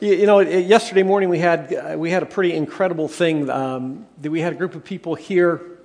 you, you know, yesterday morning we had, uh, we had a pretty incredible thing. Um, that we had a group of people here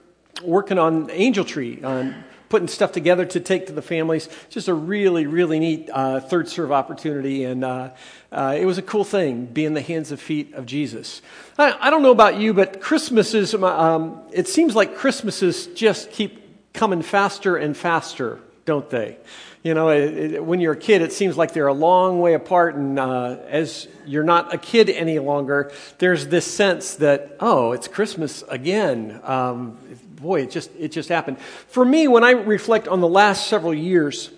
working on Angel Tree, on putting stuff together to take to the families. Just a really, really neat uh, third serve opportunity. And uh, uh, it was a cool thing, being the hands and feet of Jesus. I, I don't know about you, but Christmases, um, it seems like Christmases just keep coming faster and faster, don't they? You know, it, it, when you're a kid, it seems like they're a long way apart, and uh, as you're not a kid any longer, there's this sense that, oh, it's Christmas again. Um, boy, it just, it just happened. For me, when I reflect on the last several years,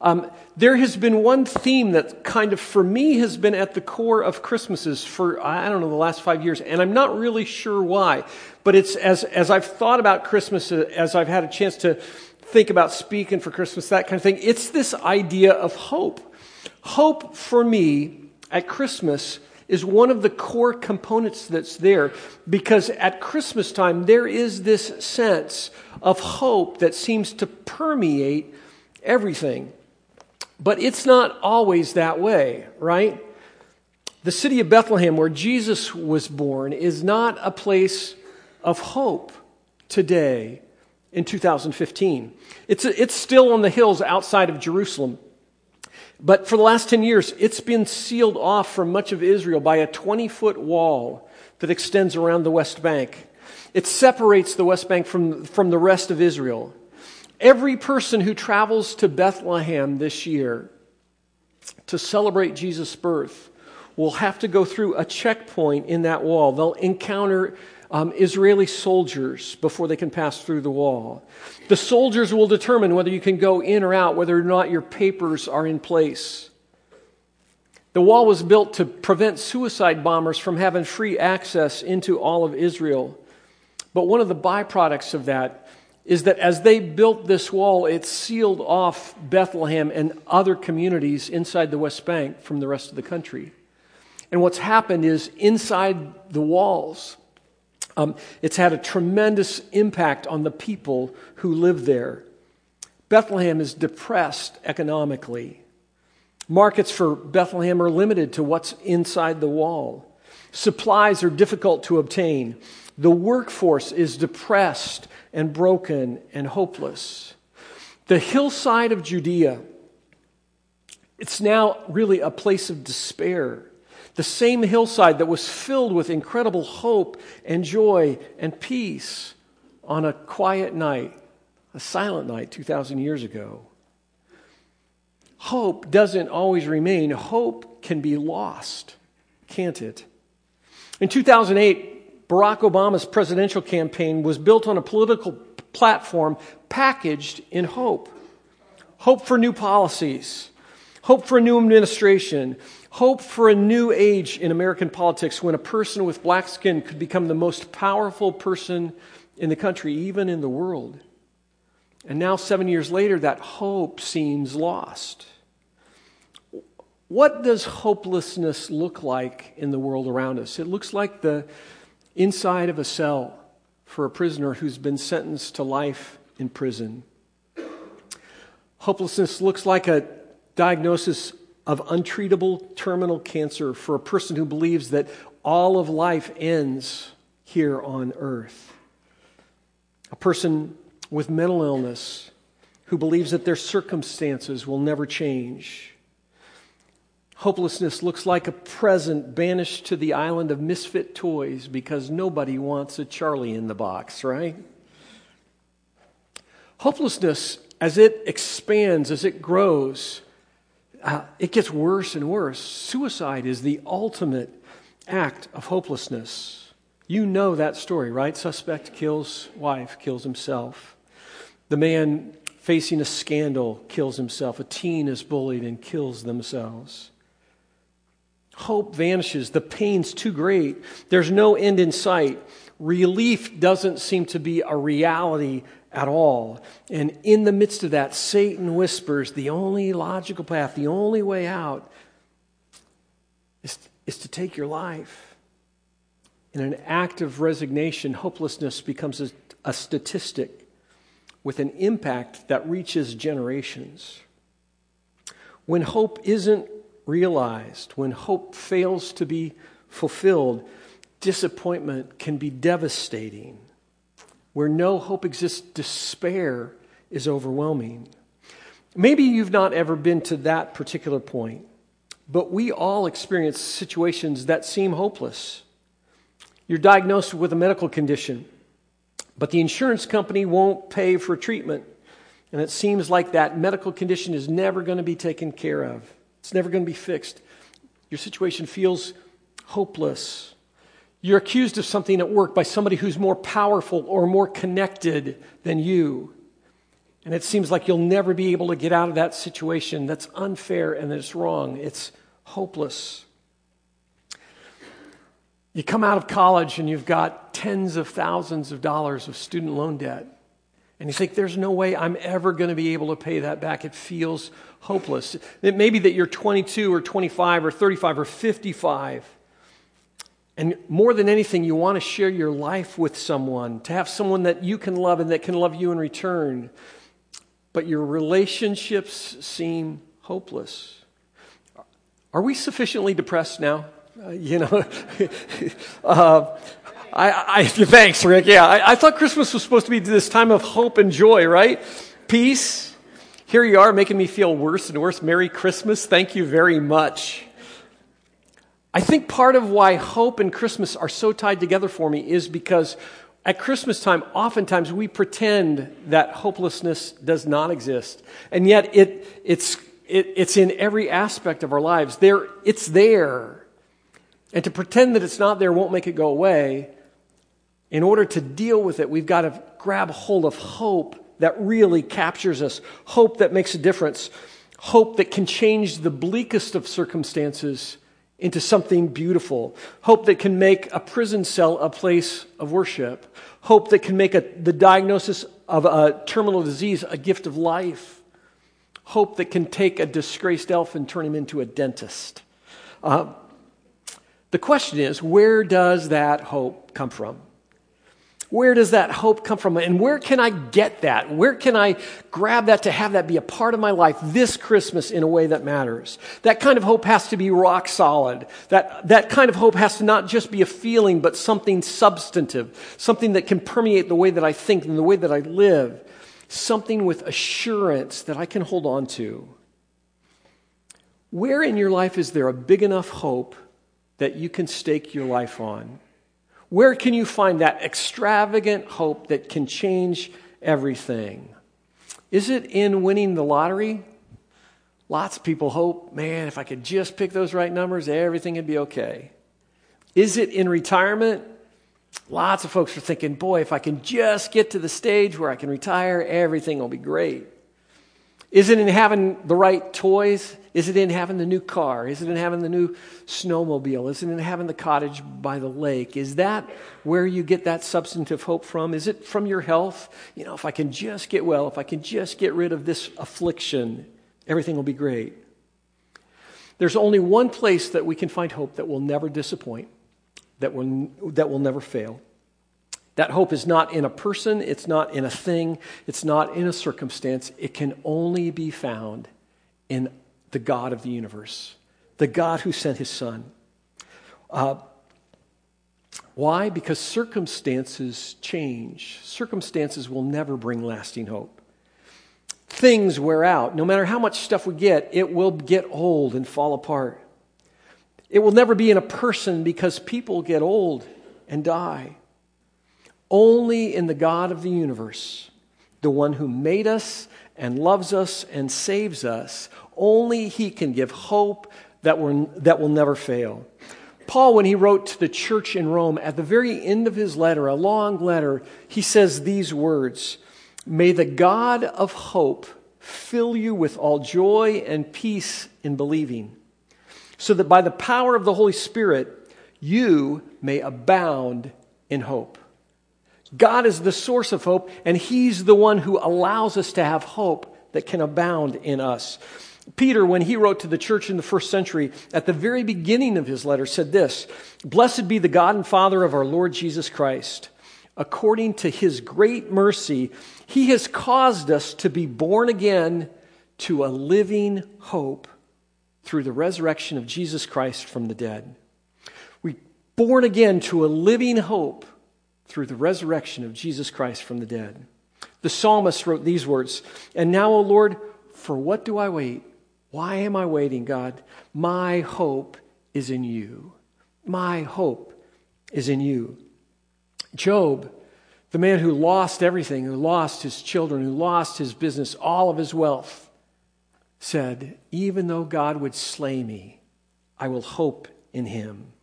um, there has been one theme that kind of, for me, has been at the core of Christmases for, I don't know, the last five years, and I'm not really sure why. But it's as, as I've thought about Christmas, uh, as I've had a chance to think about speaking for Christmas, that kind of thing. It's this idea of hope. Hope for me at Christmas is one of the core components that's there because at Christmas time there is this sense of hope that seems to permeate everything. But it's not always that way, right? The city of Bethlehem, where Jesus was born, is not a place of hope today in 2015. It's, it's still on the hills outside of Jerusalem. But for the last 10 years, it's been sealed off from much of Israel by a 20 foot wall that extends around the West Bank. It separates the West Bank from, from the rest of Israel. Every person who travels to Bethlehem this year to celebrate Jesus' birth will have to go through a checkpoint in that wall. They'll encounter um, Israeli soldiers before they can pass through the wall. The soldiers will determine whether you can go in or out, whether or not your papers are in place. The wall was built to prevent suicide bombers from having free access into all of Israel. But one of the byproducts of that is that as they built this wall, it sealed off Bethlehem and other communities inside the West Bank from the rest of the country. And what's happened is inside the walls, um, it's had a tremendous impact on the people who live there. Bethlehem is depressed economically. Markets for Bethlehem are limited to what's inside the wall. Supplies are difficult to obtain. The workforce is depressed and broken and hopeless. The hillside of Judea, it's now really a place of despair. The same hillside that was filled with incredible hope and joy and peace on a quiet night, a silent night 2,000 years ago. Hope doesn't always remain. Hope can be lost, can't it? In 2008, Barack Obama's presidential campaign was built on a political platform packaged in hope. Hope for new policies, hope for a new administration, hope for a new age in American politics when a person with black skin could become the most powerful person in the country, even in the world. And now, seven years later, that hope seems lost. What does hopelessness look like in the world around us? It looks like the inside of a cell for a prisoner who's been sentenced to life in prison. Hopelessness looks like a diagnosis of untreatable terminal cancer for a person who believes that all of life ends here on earth. A person with mental illness who believes that their circumstances will never change. Hopelessness looks like a present banished to the island of misfit toys because nobody wants a Charlie in the box, right? Hopelessness, as it expands, as it grows, uh, it gets worse and worse. Suicide is the ultimate act of hopelessness. You know that story, right? Suspect kills wife, kills himself. The man facing a scandal kills himself. A teen is bullied and kills themselves. Hope vanishes. The pain's too great. There's no end in sight. Relief doesn't seem to be a reality at all. And in the midst of that, Satan whispers the only logical path, the only way out is, is to take your life. In an act of resignation, hopelessness becomes a, a statistic with an impact that reaches generations. When hope isn't realized, when hope fails to be fulfilled, disappointment can be devastating. Where no hope exists, despair is overwhelming. Maybe you've not ever been to that particular point, but we all experience situations that seem hopeless. You're diagnosed with a medical condition, but the insurance company won't pay for treatment. And it seems like that medical condition is never going to be taken care of, it's never going to be fixed. Your situation feels hopeless. You're accused of something at work by somebody who's more powerful or more connected than you. And it seems like you'll never be able to get out of that situation that's unfair and it's wrong. It's hopeless. You come out of college and you've got tens of thousands of dollars of student loan debt. And you think, there's no way I'm ever going to be able to pay that back. It feels hopeless. It may be that you're 22 or 25 or 35 or 55. And more than anything, you want to share your life with someone, to have someone that you can love and that can love you in return but your relationships seem hopeless. Are we sufficiently depressed now? Uh, you know, uh, I, I, thanks, Rick. Yeah, I, I thought Christmas was supposed to be this time of hope and joy, right? Peace. Here you are making me feel worse and worse. Merry Christmas. Thank you very much. I think part of why hope and Christmas are so tied together for me is because at Christmas time, oftentimes we pretend that hopelessness does not exist. And yet it, it's, it, it's in every aspect of our lives. There, it's there. And to pretend that it's not there won't make it go away. In order to deal with it, we've got to grab hold of hope that really captures us, hope that makes a difference, hope that can change the bleakest of circumstances into something beautiful. Hope that can make a prison cell a place of worship. Hope that can make a, the diagnosis of a terminal disease a gift of life. Hope that can take a disgraced elf and turn him into a dentist. Uh, the question is where does that hope come from? Where does that hope come from? And where can I get that? Where can I grab that to have that be a part of my life this Christmas in a way that matters? That kind of hope has to be rock solid. That, that kind of hope has to not just be a feeling, but something substantive, something that can permeate the way that I think and the way that I live, something with assurance that I can hold on to. Where in your life is there a big enough hope that you can stake your life on? Where can you find that extravagant hope that can change everything? Is it in winning the lottery? Lots of people hope, man, if I could just pick those right numbers, everything would be okay. Is it in retirement? Lots of folks are thinking, boy, if I can just get to the stage where I can retire, everything will be great. Is it in having the right toys? Is it in having the new car? Is it in having the new snowmobile? Is it in having the cottage by the lake? Is that where you get that substantive hope from? Is it from your health? You know, if I can just get well, if I can just get rid of this affliction, everything will be great. There's only one place that we can find hope that will never disappoint, that will, that will never fail. That hope is not in a person, it's not in a thing, it's not in a circumstance. It can only be found in the God of the universe, the God who sent his son. Uh, why? Because circumstances change. Circumstances will never bring lasting hope. Things wear out. No matter how much stuff we get, it will get old and fall apart. It will never be in a person because people get old and die. Only in the God of the universe, the one who made us and loves us and saves us, only He can give hope that, will that will never fail. Paul, when he wrote to the church in Rome, at the very end of his letter, a long letter, he says these words May the God of hope fill you with all joy and peace in believing, so that by the power of the Holy Spirit, you may abound in hope. God is the source of hope, and He's the one who allows us to have hope that can abound in us. Peter, when he wrote to the church in the first century, at the very beginning of his letter, said this Blessed be the God and Father of our Lord Jesus Christ. According to his great mercy, he has caused us to be born again to a living hope through the resurrection of Jesus Christ from the dead. We born again to a living hope through the resurrection of Jesus Christ from the dead. The psalmist wrote these words And now, O Lord, for what do I wait? Why am I waiting, God? My hope is in you. My hope is in you. Job, the man who lost everything, who lost his children, who lost his business, all of his wealth, said, Even though God would slay me, I will hope in him.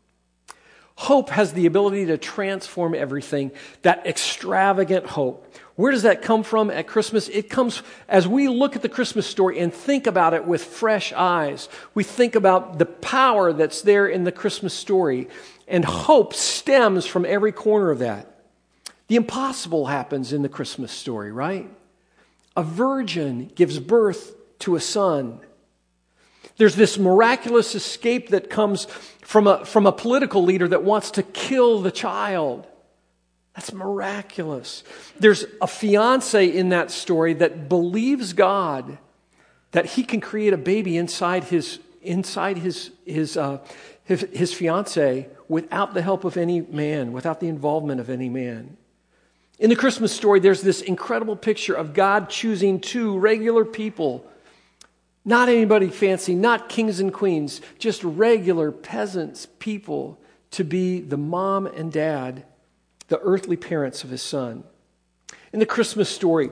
Hope has the ability to transform everything, that extravagant hope. Where does that come from at Christmas? It comes as we look at the Christmas story and think about it with fresh eyes. We think about the power that's there in the Christmas story, and hope stems from every corner of that. The impossible happens in the Christmas story, right? A virgin gives birth to a son. There's this miraculous escape that comes from a, from a political leader that wants to kill the child. That's miraculous. There's a fiance in that story that believes God that he can create a baby inside his, inside his, his, uh, his, his fiance without the help of any man, without the involvement of any man. In the Christmas story, there's this incredible picture of God choosing two regular people not anybody fancy, not kings and queens, just regular peasants, people to be the mom and dad, the earthly parents of his son. In the Christmas story,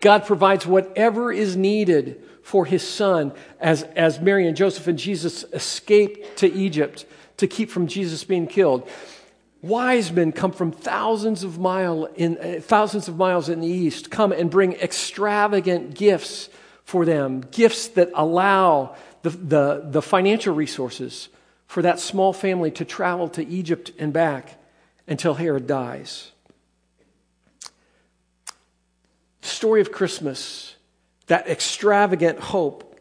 God provides whatever is needed for his son as, as Mary and Joseph and Jesus escape to Egypt to keep from Jesus being killed. Wise men come from thousands of, mile in, uh, thousands of miles in the east, come and bring extravagant gifts for them, gifts that allow the, the, the financial resources for that small family to travel to Egypt and back until Herod dies. The story of Christmas, that extravagant hope,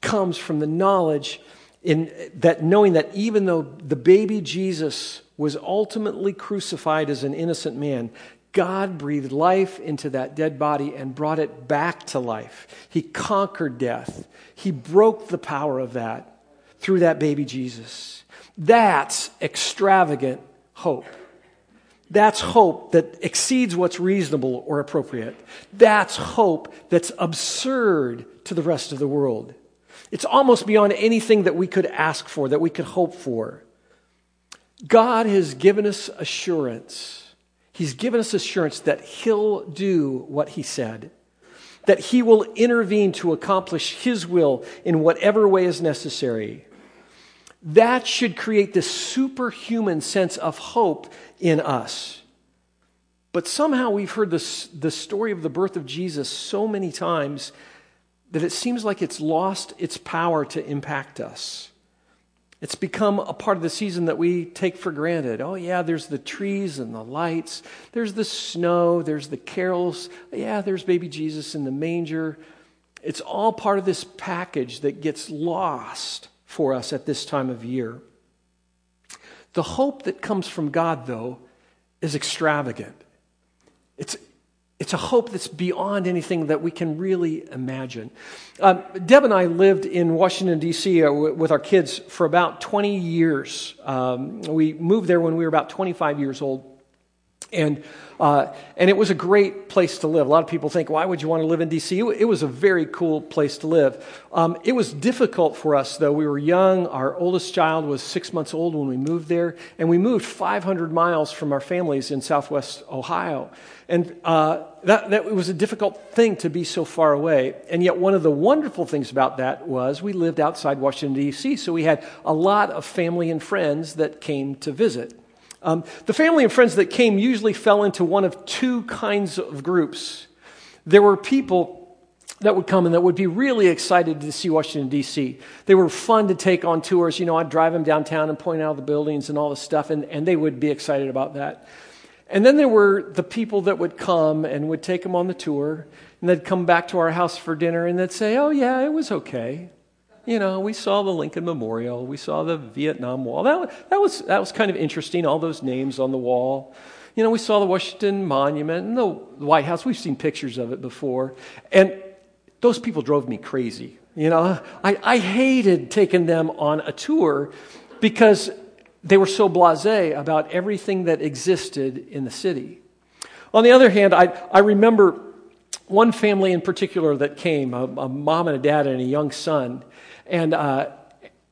comes from the knowledge in that knowing that even though the baby Jesus was ultimately crucified as an innocent man, God breathed life into that dead body and brought it back to life. He conquered death. He broke the power of that through that baby Jesus. That's extravagant hope. That's hope that exceeds what's reasonable or appropriate. That's hope that's absurd to the rest of the world. It's almost beyond anything that we could ask for, that we could hope for. God has given us assurance He's given us assurance that He'll do what He said, that He will intervene to accomplish His will in whatever way is necessary. That should create this superhuman sense of hope in us. But somehow we've heard this, the story of the birth of Jesus so many times that it seems like it's lost its power to impact us. It's become a part of the season that we take for granted. Oh, yeah, there's the trees and the lights. There's the snow. There's the carols. Yeah, there's baby Jesus in the manger. It's all part of this package that gets lost for us at this time of year. The hope that comes from God, though, is extravagant. It's, it's a hope that's beyond anything that we can really imagine. Um, Deb and I lived in Washington, D.C. Uh, with our kids for about 20 years. Um, we moved there when we were about 25 years old. And, uh, and it was a great place to live. A lot of people think, why would you want to live in D.C.? It was a very cool place to live. Um, it was difficult for us, though. We were young. Our oldest child was six months old when we moved there. And we moved 500 miles from our families in southwest Ohio. And uh, that, that was a difficult thing to be so far away. And yet, one of the wonderful things about that was we lived outside Washington, D.C., so we had a lot of family and friends that came to visit. Um, the family and friends that came usually fell into one of two kinds of groups. There were people that would come and that would be really excited to see Washington, D.C. They were fun to take on tours. You know, I'd drive them downtown and point out the buildings and all the stuff, and, and they would be excited about that. And then there were the people that would come and would take them on the tour, and they'd come back to our house for dinner and they'd say, Oh, yeah, it was okay. You know, we saw the Lincoln Memorial, we saw the Vietnam Wall. That, that, was, that was kind of interesting, all those names on the wall. You know, we saw the Washington Monument and the White House. We've seen pictures of it before. And those people drove me crazy. You know, I, I hated taking them on a tour because they were so blase about everything that existed in the city. On the other hand, I, I remember one family in particular that came a, a mom and a dad and a young son. And, uh,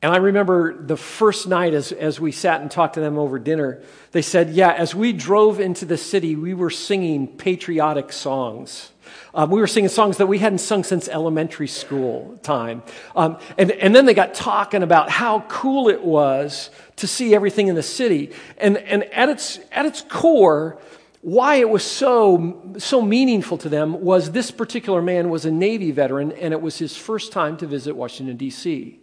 and I remember the first night as, as we sat and talked to them over dinner, they said, Yeah, as we drove into the city, we were singing patriotic songs. Um, we were singing songs that we hadn't sung since elementary school time. Um, and, and then they got talking about how cool it was to see everything in the city. And, and at, its, at its core, why it was so, so meaningful to them was this particular man was a Navy veteran, and it was his first time to visit Washington, D.C.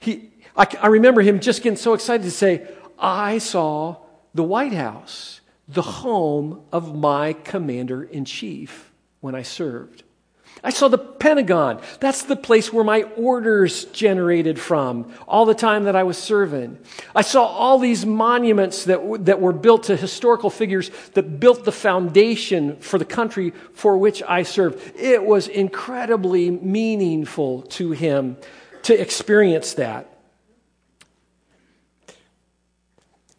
He, I, I remember him just getting so excited to say, I saw the White House, the home of my commander in chief when I served. I saw the Pentagon. That's the place where my orders generated from all the time that I was serving. I saw all these monuments that, that were built to historical figures that built the foundation for the country for which I served. It was incredibly meaningful to him to experience that.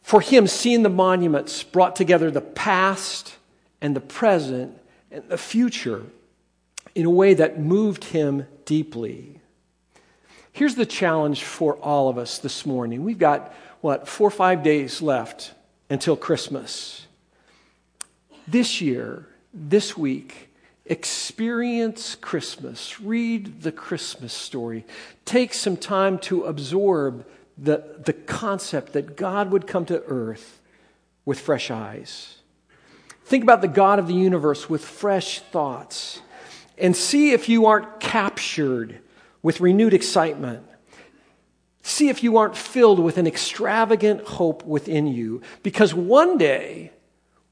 For him, seeing the monuments brought together the past and the present and the future in a way that moved him deeply. Here's the challenge for all of us this morning. We've got, what, four or five days left until Christmas. This year, this week, experience Christmas. Read the Christmas story. Take some time to absorb the, the concept that God would come to earth with fresh eyes. Think about the God of the universe with fresh thoughts and see if you aren't captured with renewed excitement. See if you aren't filled with an extravagant hope within you, because one day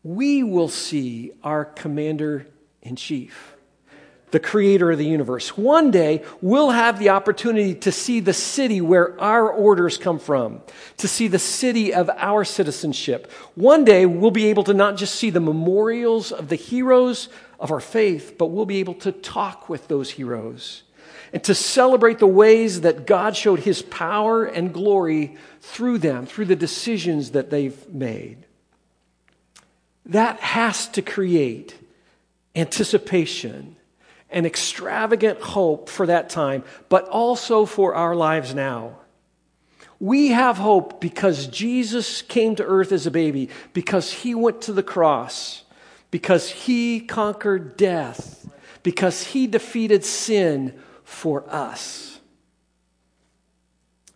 we will see our commander in chief the creator of the universe. One day, we'll have the opportunity to see the city where our orders come from, to see the city of our citizenship. One day, we'll be able to not just see the memorials of the heroes of our faith, but we'll be able to talk with those heroes and to celebrate the ways that God showed his power and glory through them, through the decisions that they've made. That has to create anticipation and extravagant hope for that time, but also for our lives now. We have hope because Jesus came to earth as a baby, because he went to the cross, because he conquered death, because he defeated sin for us.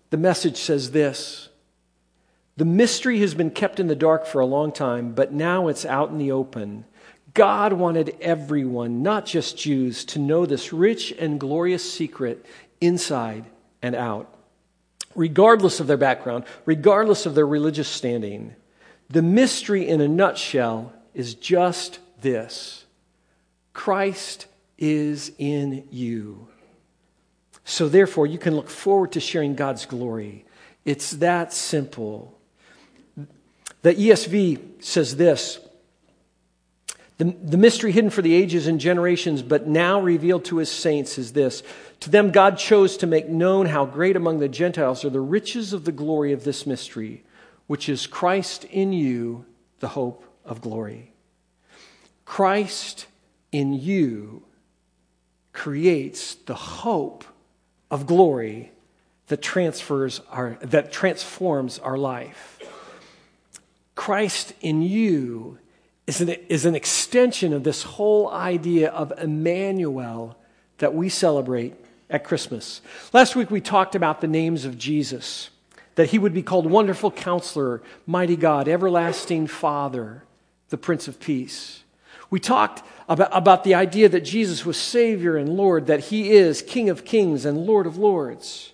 The message says this The mystery has been kept in the dark for a long time, but now it's out in the open. God wanted everyone, not just Jews, to know this rich and glorious secret inside and out. Regardless of their background, regardless of their religious standing, the mystery in a nutshell is just this Christ is in you. So, therefore, you can look forward to sharing God's glory. It's that simple. The ESV says this the, the mystery hidden for the ages and generations, but now revealed to his saints, is this. To them, God chose to make known how great among the Gentiles are the riches of the glory of this mystery, which is Christ in you, the hope of glory. Christ in you creates the hope of glory that transfers our that transforms our life. Christ in you is an, is an extension of this whole idea of Emmanuel that we celebrate at Christmas. Last week we talked about the names of Jesus, that he would be called Wonderful Counselor, Mighty God, Everlasting Father, the Prince of Peace. We talked about, about the idea that Jesus was Savior and Lord, that he is King of Kings and Lord of Lords.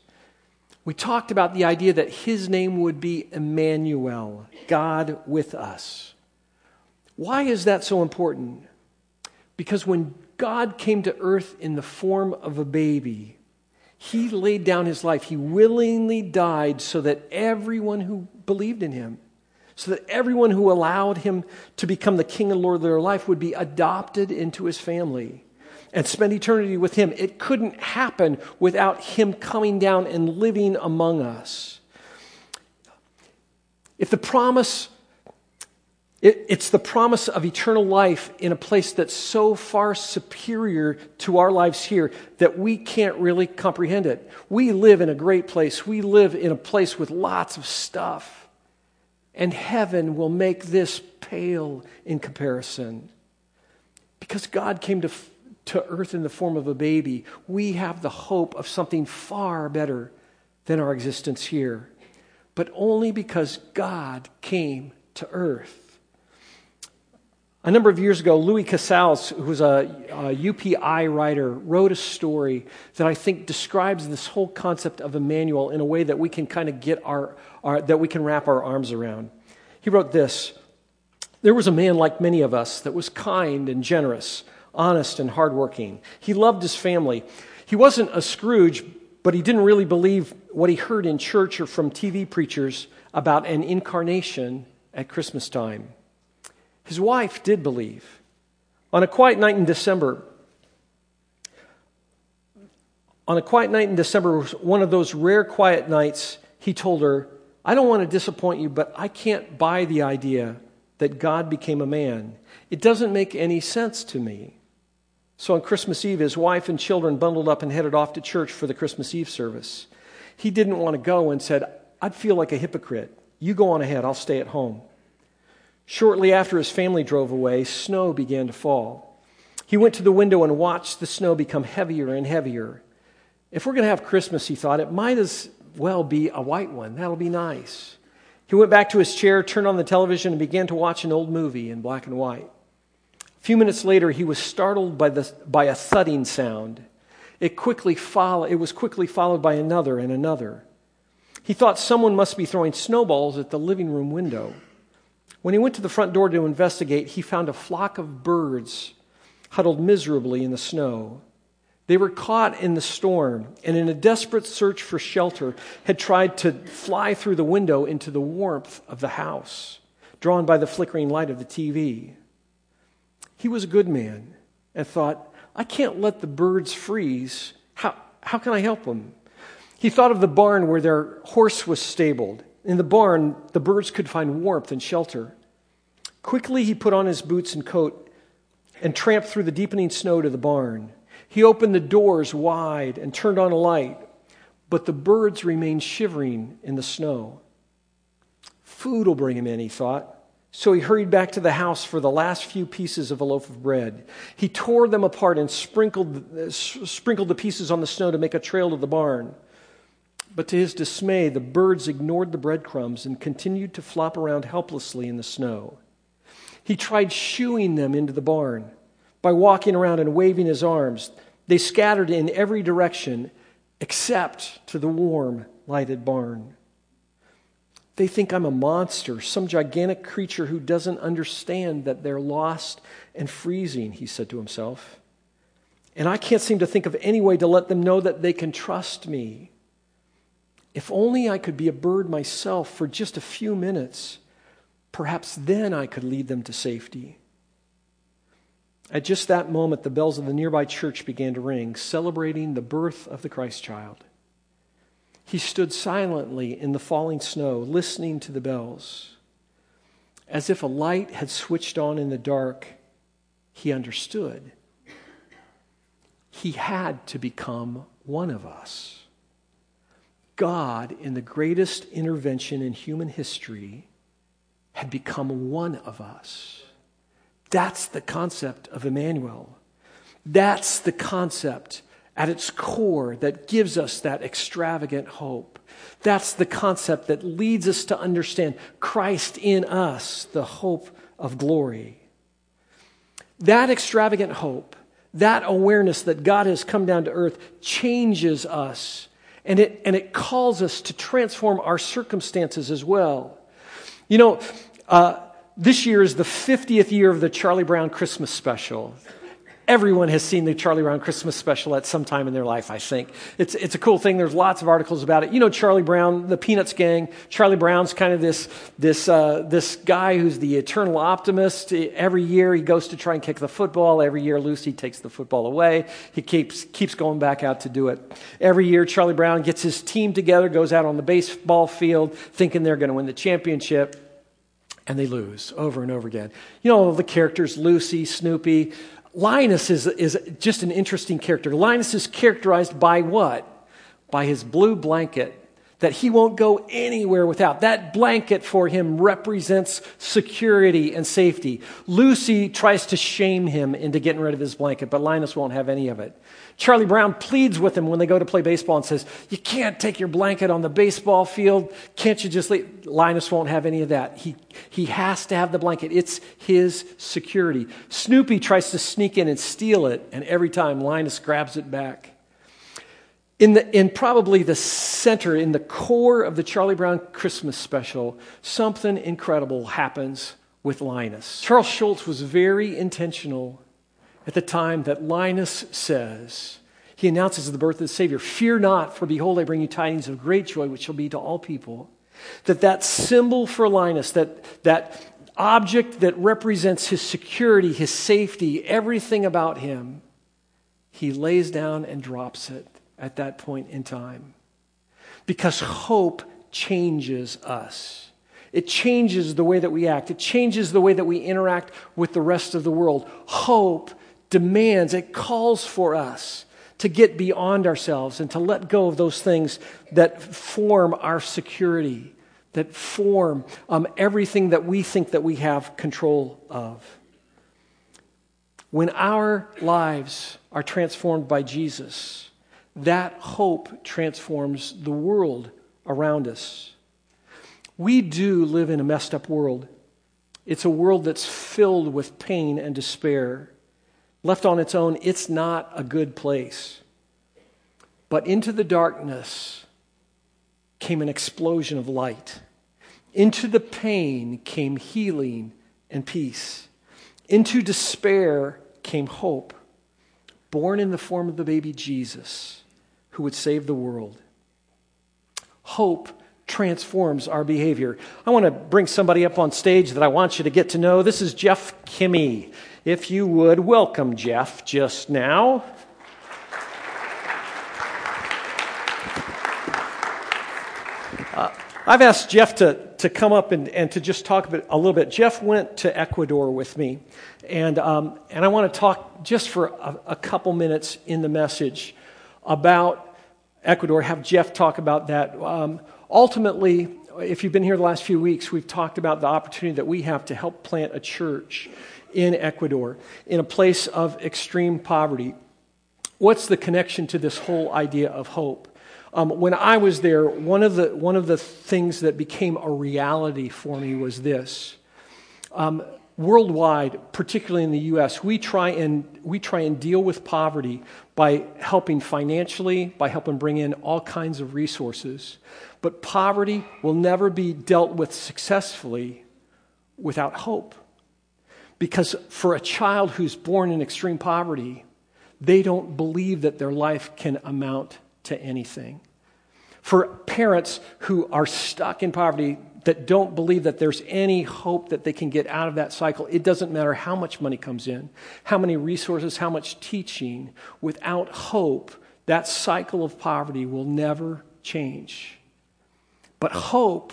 We talked about the idea that his name would be Emmanuel, God with us. Why is that so important? Because when God came to earth in the form of a baby, he laid down his life. He willingly died so that everyone who believed in him, so that everyone who allowed him to become the king and lord of their life would be adopted into his family. and spend eternity with Him. It couldn't happen without Him coming down and living among us. If the promise, it, it's the promise of eternal life in a place that's so far superior to our lives here that we can't really comprehend it. We live in a great place, we live in a place with lots of stuff. And heaven will make this pale in comparison. Because God came to, to earth in the form of a baby, we have the hope of something far better than our existence here. But only because God came to earth. A number of years ago, Louis Cassels, who was a, a, UPI writer, wrote a story that I think describes this whole concept of Emmanuel in a way that we can kind of get our, our, that we can wrap our arms around. He wrote this There was a man like many of us that was kind and generous, honest and hardworking. He loved his family. He wasn't a Scrooge, but he didn't really believe what he heard in church or from TV preachers about an incarnation at Christmas time. His wife did believe. On a quiet night in December, on a quiet night in December, one of those rare quiet nights, he told her, I don't want to disappoint you, but I can't buy the idea that God became a man. It doesn't make any sense to me. So on Christmas Eve, his wife and children bundled up and headed off to church for the Christmas Eve service. He didn't want to go and said, I'd feel like a hypocrite. You go on ahead, I'll stay at home. Shortly after his family drove away, snow began to fall. He went to the window and watched the snow become heavier and heavier. If we're going to have Christmas, he thought, it might as well be a white one. That'll be nice. He went back to his chair, turned on the television, and began to watch an old movie in black and white. A few minutes later, he was startled by, the, by a thudding sound. It, quickly follow, it was quickly followed by another and another. He thought someone must be throwing snowballs at the living room window. When he went to the front door to investigate, he found a flock of birds huddled miserably in the snow. They were caught in the storm and, in a desperate search for shelter, had tried to fly through the window into the warmth of the house, drawn by the flickering light of the TV. He was a good man and thought, I can't let the birds freeze. How, how can I help them? He thought of the barn where their horse was stabled. In the barn, the birds could find warmth and shelter. Quickly, he put on his boots and coat and tramped through the deepening snow to the barn. He opened the doors wide and turned on a light, but the birds remained shivering in the snow. Food will bring him in, he thought. So he hurried back to the house for the last few pieces of a loaf of bread. He tore them apart and sprinkled, uh, sprinkled the pieces on the snow to make a trail to the barn. But to his dismay, the birds ignored the breadcrumbs and continued to flop around helplessly in the snow. He tried shooing them into the barn, by walking around and waving his arms. They scattered in every direction except to the warm, lighted barn. They think I'm a monster, some gigantic creature who doesn't understand that they're lost and freezing, he said to himself. And I can't seem to think of any way to let them know that they can trust me. If only I could be a bird myself for just a few minutes, perhaps then I could lead them to safety. At just that moment, the bells of the nearby church began to ring, celebrating the birth of the Christ child. He stood silently in the falling snow, listening to the bells. As if a light had switched on in the dark, he understood. He had to become one of us. God, in the greatest intervention in human history, had become one of us. That's the concept of Emmanuel. That's the concept at its core that gives us that extravagant hope. That's the concept that leads us to understand Christ in us, the hope of glory. That extravagant hope, that awareness that God has come down to earth changes us and it, and it calls us to transform our circumstances as well. You know, uh, this year is the 50th year of the Charlie Brown Christmas special. Everyone has seen the Charlie Brown Christmas special at some time in their life, I think. It's, it's a cool thing. There's lots of articles about it. You know Charlie Brown, the Peanuts gang. Charlie Brown's kind of this, this, uh, this guy who's the eternal optimist. Every year he goes to try and kick the football. Every year Lucy takes the football away. He keeps, keeps going back out to do it. Every year Charlie Brown gets his team together, goes out on the baseball field thinking they're going to win the championship and they lose over and over again. You know, the characters Lucy, Snoopy. Linus is, is just an interesting character. Linus is characterized by what? By his blue blanket that he won't go anywhere without. That blanket for him represents security and safety. Lucy tries to shame him into getting rid of his blanket, but Linus won't have any of it. Charlie Brown pleads with him when they go to play baseball and says, You can't take your blanket on the baseball field. Can't you just leave? Linus won't have any of that. He, he has to have the blanket. It's his security. Snoopy tries to sneak in and steal it, and every time Linus grabs it back. In, the, in probably the center, in the core of the Charlie Brown Christmas special, something incredible happens with Linus. Charles Schulz was very intentional at the time that Linus says, he announces the birth of the Savior, Fear not, for behold, I bring you tidings of great joy, which shall be to all people. That that symbol for Linus, that, that object that represents his security, his safety, everything about him, he lays down and drops it at that point in time. Because hope changes us. It changes the way that we act. It changes the way that we interact with the rest of the world. Hope demands, it calls for us to get beyond ourselves and to let go of those things that form our security, that form um, everything that we think that we have control of. When our lives are transformed by Jesus, that hope transforms the world around us. We do live in a messed up world. It's a world that's filled with pain and despair. Left on its own, it's not a good place. But into the darkness came an explosion of light. Into the pain came healing and peace. Into despair came hope, born in the form of the baby Jesus, who would save the world. Hope transforms our behavior. I want to bring somebody up on stage that I want you to get to know. This is Jeff Kimmy. If you would, welcome Jeff just now. Uh, I've asked Jeff to, to come up and, and to just talk a, bit, a little bit. Jeff went to Ecuador with me, and, um, and I want to talk just for a, a couple minutes in the message about Ecuador, have Jeff talk about that. Um, ultimately, if you've been here the last few weeks, we've talked about the opportunity that we have to help plant a church in Ecuador, in a place of extreme poverty. What's the connection to this whole idea of hope? Um, when I was there, one of, the, one of the things that became a reality for me was this. Um, worldwide, particularly in the U.S., we try, and, we try and deal with poverty by helping financially, by helping bring in all kinds of resources. But poverty will never be dealt with successfully without hope. Because for a child who's born in extreme poverty, they don't believe that their life can amount to anything. For parents who are stuck in poverty, that don't believe that there's any hope that they can get out of that cycle, it doesn't matter how much money comes in, how many resources, how much teaching, without hope, that cycle of poverty will never change. But hope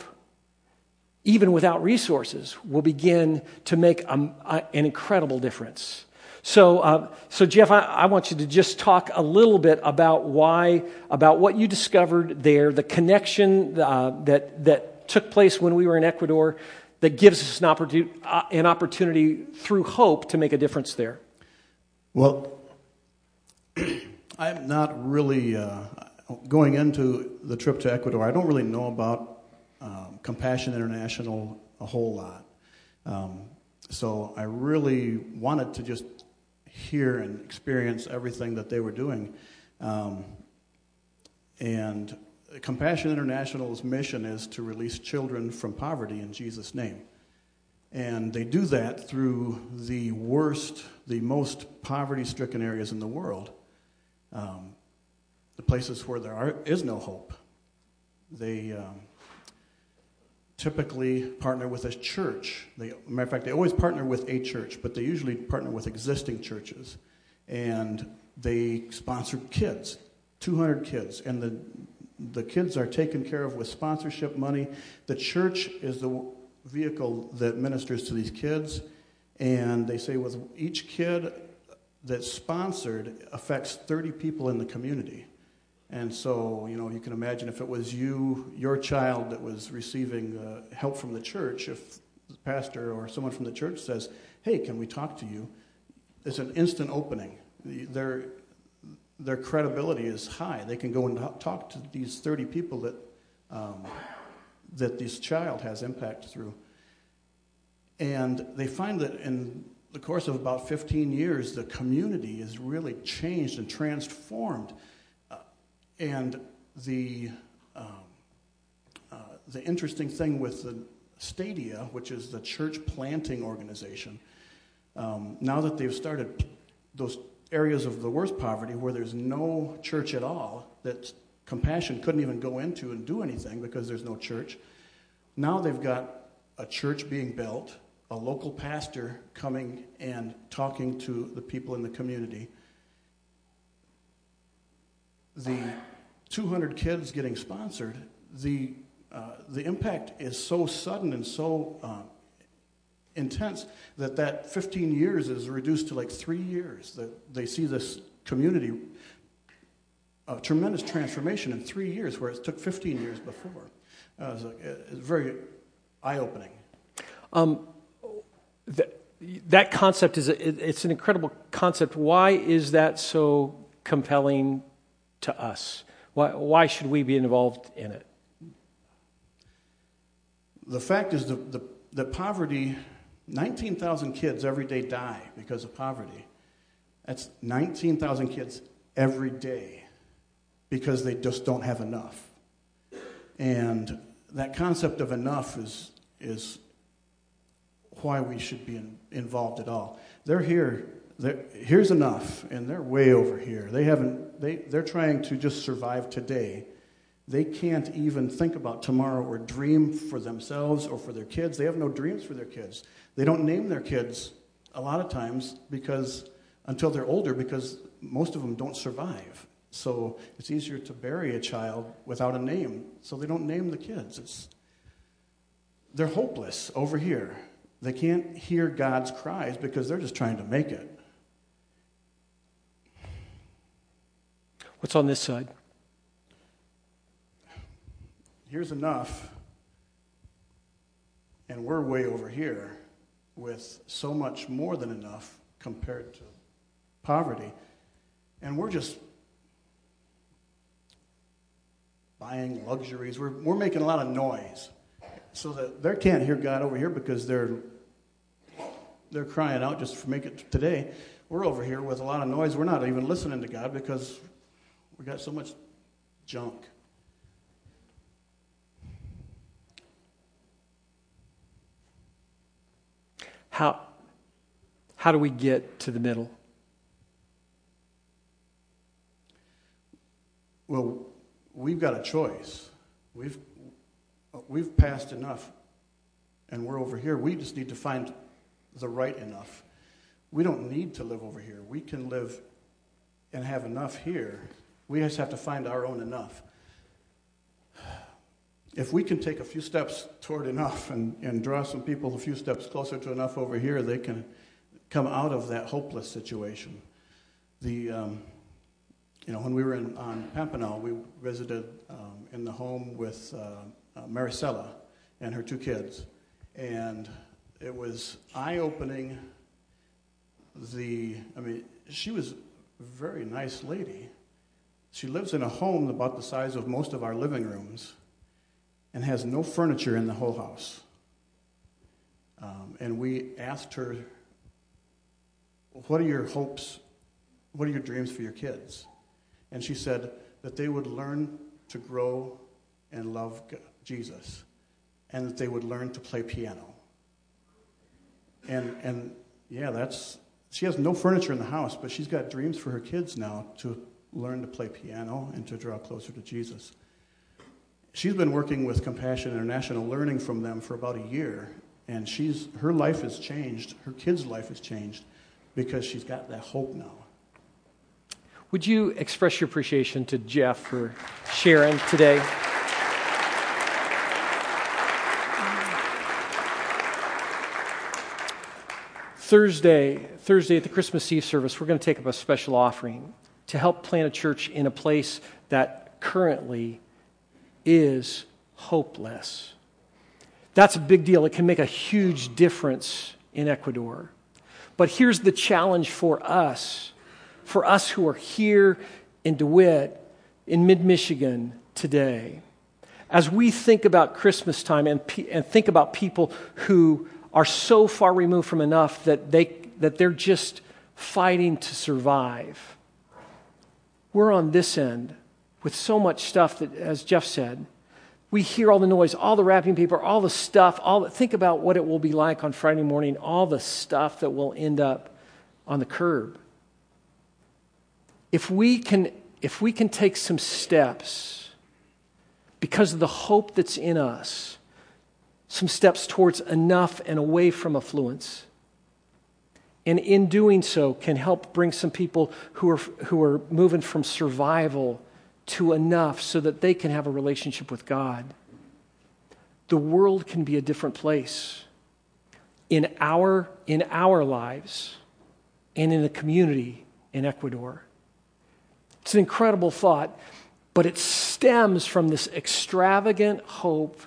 even without resources, will begin to make a, a, an incredible difference. So, uh, so Jeff, I, I, want you to just talk a little bit about why, about what you discovered there, the connection uh, that that took place when we were in Ecuador, that gives us an opportunity, uh, an opportunity through hope to make a difference there. Well, I'm not really uh, going into the trip to Ecuador. I don't really know about um, Compassion International a whole lot. Um, so I really wanted to just hear and experience everything that they were doing. Um, and Compassion International's mission is to release children from poverty in Jesus' name. And they do that through the worst, the most poverty stricken areas in the world, um, the places where there are, is no hope. They um, typically partner with a church. They, matter of fact, they always partner with a church, but they usually partner with existing churches. And they sponsor kids, 200 kids. And the, the kids are taken care of with sponsorship money. The church is the vehicle that ministers to these kids. And they say with each kid that's sponsored affects 30 people in the community. And so, you know, you can imagine if it was you, your child that was receiving uh, help from the church, if the pastor or someone from the church says, hey, can we talk to you? It's an instant opening. Their, their credibility is high. They can go and talk to these 30 people that, um, that this child has impact through. And they find that in the course of about 15 years, the community is really changed and transformed. And the, um, uh, the interesting thing with the Stadia, which is the church planting organization, um, now that they've started those areas of the worst poverty where there's no church at all, that compassion couldn't even go into and do anything because there's no church, now they've got a church being built a local pastor coming and talking to the people in the community. The 200 kids getting sponsored, the, uh, the impact is so sudden and so uh, intense that that 15 years is reduced to like three years. That they see this community, a tremendous transformation in three years, where it took 15 years before. Uh, it was, it very eye opening. Um, that, that concept is a, it's an incredible concept. Why is that so compelling to us? Why, why should we be involved in it? The fact is the, the, the poverty, 19,000 kids every day die because of poverty. That's 19,000 kids every day because they just don't have enough. And that concept of enough is, is why we should be in, involved at all. They're here. They're, here's enough, and they're way over here. They haven't. They they're trying to just survive today. They can't even think about tomorrow or dream for themselves or for their kids. They have no dreams for their kids. They don't name their kids a lot of times because until they're older because most of them don't survive. So it's easier to bury a child without a name. So they don't name the kids. It's, they're hopeless over here. They can't hear God's cries because they're just trying to make it. What's on this side? Here's enough, and we're way over here with so much more than enough compared to poverty. And we're just buying luxuries. We're, we're making a lot of noise so that they can't hear God over here because they're they're crying out just for make it today. We're over here with a lot of noise. We're not even listening to God because we got so much junk. How, how do we get to the middle? Well, we've got a choice. We've, we've passed enough, and we're over here. We just need to find the right enough. We don't need to live over here. We can live and have enough here. We just have to find our own enough. If we can take a few steps toward enough and, and draw some people a few steps closer to enough over here, they can come out of that hopeless situation. The, um, you know, when we were in, on Pampinal, we visited um, in the home with uh, uh, Maricela and her two kids. And it was eye opening. The, I mean, she was a very nice lady. She lives in a home about the size of most of our living rooms and has no furniture in the whole house. Um, and we asked her, What are your hopes? What are your dreams for your kids? And she said that they would learn to grow and love Jesus and that they would learn to play piano. And, and yeah, that's, she has no furniture in the house, but she's got dreams for her kids now to learn to play piano and to draw closer to Jesus. She's been working with Compassion International, learning from them for about a year, and she's, her life has changed, her kids' life has changed because she's got that hope now. Would you express your appreciation to Jeff for sharing today? Thursday, Thursday at the Christmas Eve service, we're going to take up a special offering to help plant a church in a place that currently is hopeless. That's a big deal. It can make a huge difference in Ecuador. But here's the challenge for us, for us who are here in DeWitt, in mid Michigan today. As we think about Christmas time and, and think about people who are so far removed from enough that, they, that they're just fighting to survive, we're on this end with so much stuff that, as Jeff said, we hear all the noise, all the wrapping paper, all the stuff. All the, think about what it will be like on Friday morning, all the stuff that will end up on the curb. If we can, if we can take some steps because of the hope that's in us, some steps towards enough and away from affluence, and in doing so can help bring some people who are, who are moving from survival to enough so that they can have a relationship with God. The world can be a different place in our, in our lives and in the community in Ecuador. It's an incredible thought, but it stems from this extravagant hope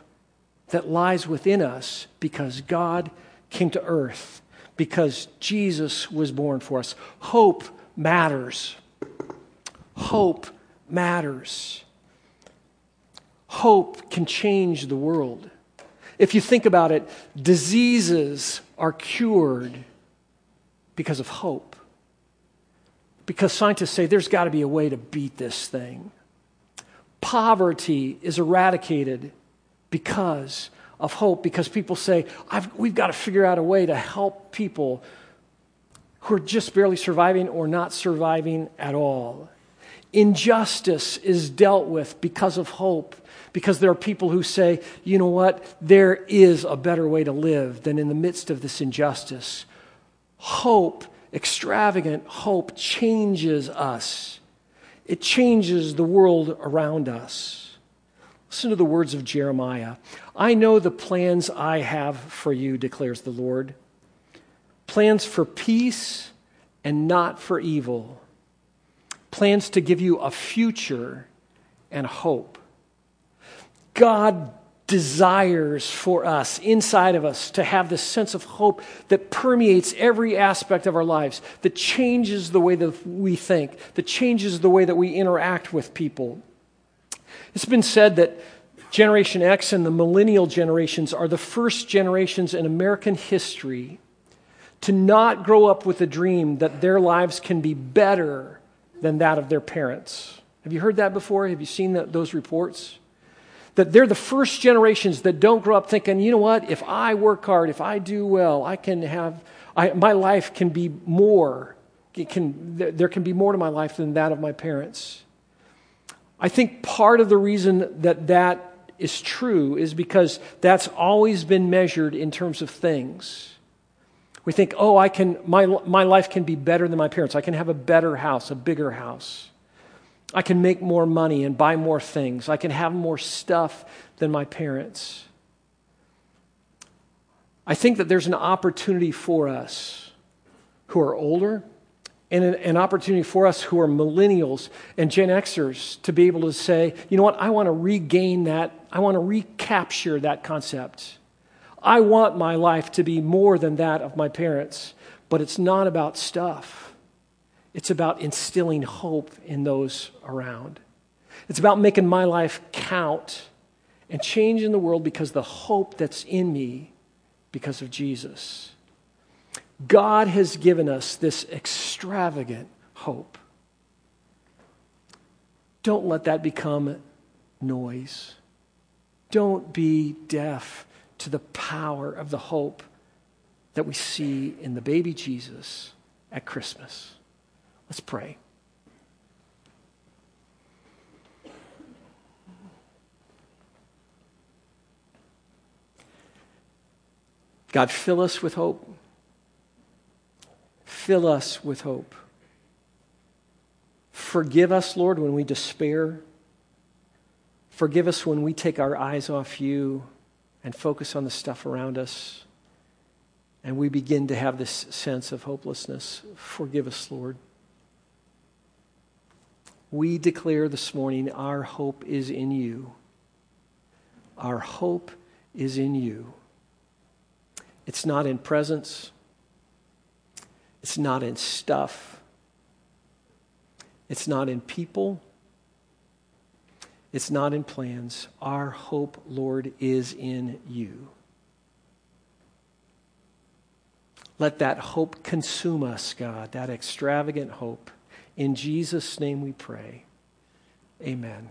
that lies within us because God came to earth, because Jesus was born for us. Hope matters. Hope matters. Hope can change the world. If you think about it, diseases are cured because of hope. Because scientists say there's got to be a way to beat this thing. Poverty is eradicated because of hope, because people say, we've got to figure out a way to help people who are just barely surviving or not surviving at all. Injustice is dealt with because of hope, because there are people who say, you know what, there is a better way to live than in the midst of this injustice. Hope, extravagant hope, changes us, it changes the world around us. Listen to the words of Jeremiah. I know the plans I have for you, declares the Lord plans for peace and not for evil plans to give you a future and hope. God desires for us, inside of us, to have this sense of hope that permeates every aspect of our lives, that changes the way that we think, that changes the way that we interact with people. It's been said that Generation X and the millennial generations are the first generations in American history to not grow up with a dream that their lives can be better than that of their parents. Have you heard that before? Have you seen that, those reports? That they're the first generations that don't grow up thinking, you know what, if I work hard, if I do well, I can have, I, my life can be more. It can, there can be more to my life than that of my parents. I think part of the reason that that is true is because that's always been measured in terms of things. We think, oh, I can, my, my life can be better than my parents. I can have a better house, a bigger house. I can make more money and buy more things. I can have more stuff than my parents. I think that there's an opportunity for us who are older and an, an, opportunity for us who are millennials and Gen Xers to be able to say, you know what, I want to regain that, I want to recapture that concept. I want my life to be more than that of my parents, but it's not about stuff. It's about instilling hope in those around. It's about making my life count and changing the world because the hope that's in me because of Jesus. God has given us this extravagant hope. Don't let that become noise. Don't be deaf to the power of the hope that we see in the baby Jesus at Christmas. Let's pray. God, fill us with hope. Fill us with hope. Forgive us, Lord, when we despair. Forgive us when we take our eyes off you and focus on the stuff around us. And we begin to have this sense of hopelessness. Forgive us, Lord. We declare this morning our hope is in you. Our hope is in you. It's not in presents. It's not in stuff. It's not in people. It's not in plans. Our hope, Lord, is in you. Let that hope consume us, God, that extravagant hope. In Jesus' name we pray. Amen.